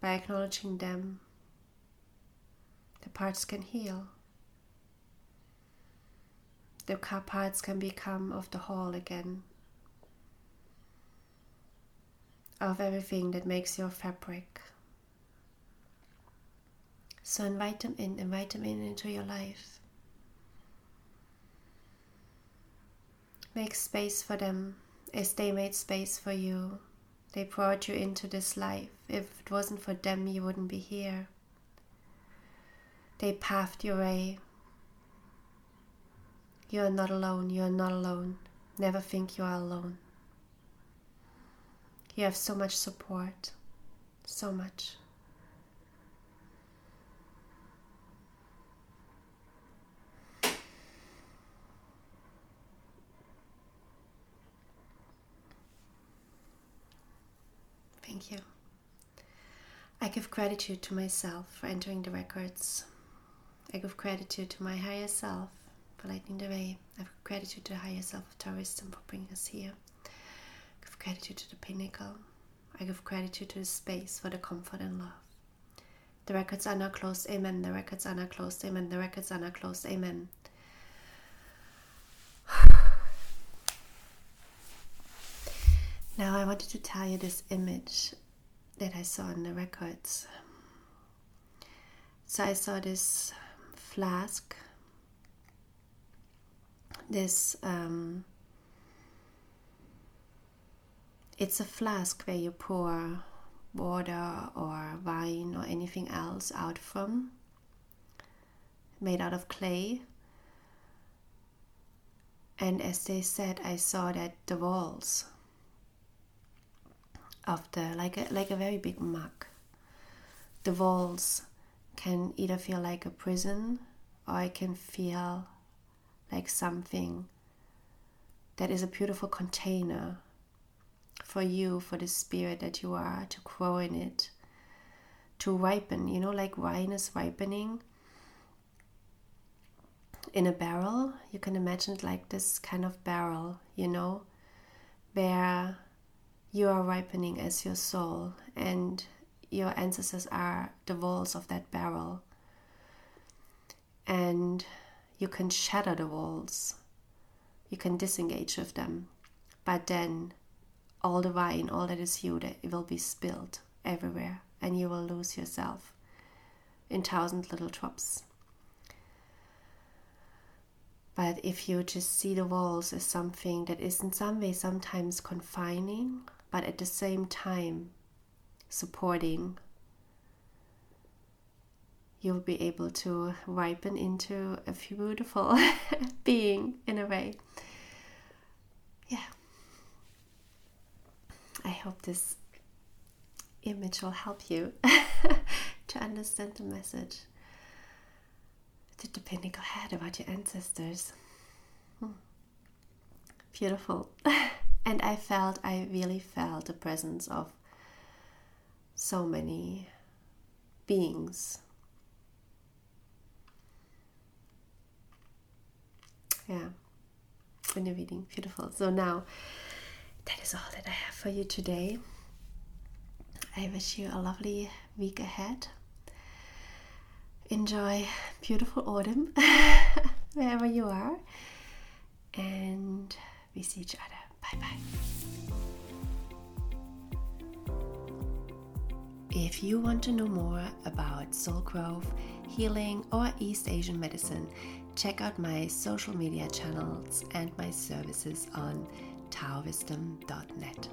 by acknowledging them, the parts can heal. The parts can become of the whole again, of everything that makes your fabric. So invite them in, invite them in into your life. Make space for them as they made space for you. They brought you into this life. If it wasn't for them, you wouldn't be here. They paved your way. You are not alone. You are not alone. Never think you are alone. You have so much support. So much. Thank you. I give gratitude to myself for entering the records. I give gratitude to my higher self for lighting the way. I give gratitude to the higher self of Taoism for bringing us here. I give gratitude to the pinnacle. I give gratitude to the space for the comfort and love. The records are now closed. Amen. The records are now closed. Amen. The records are now closed. Amen. [sighs] Now, I wanted to tell you this image that I saw in the records. So, I saw this flask, this, um, it's a flask where you pour water or wine or anything else out from, made out of clay. And as they said, I saw that the walls of the like a like a very big mug. The walls can either feel like a prison or i can feel like something that is a beautiful container for you, for the spirit that you are, to grow in it, to ripen. You know, like wine is ripening in a barrel. You can imagine it like this kind of barrel, you know, where you are ripening as your soul, and your ancestors are the walls of that barrel. And you can shatter the walls, you can disengage with them, but then all the wine, all that is you, it will be spilled everywhere, and you will lose yourself in thousand little drops. But if you just see the walls as something that is in some way sometimes confining, but at the same time supporting, you'll be able to ripen into a beautiful [laughs] being in a way. Yeah. I hope this image will help you [laughs] to understand the message that the pinnacle had about your ancestors. Hmm. Beautiful. [laughs] and I felt, I really felt the presence of so many beings. Yeah, in the reading, beautiful. So now, that is all that I have for you today. I wish you a lovely week ahead. Enjoy beautiful autumn [laughs] wherever you are, and we see each other. Bye bye. If you want to know more about soul growth, healing, or East Asian medicine, check out my social media channels and my services on taowisdom.net.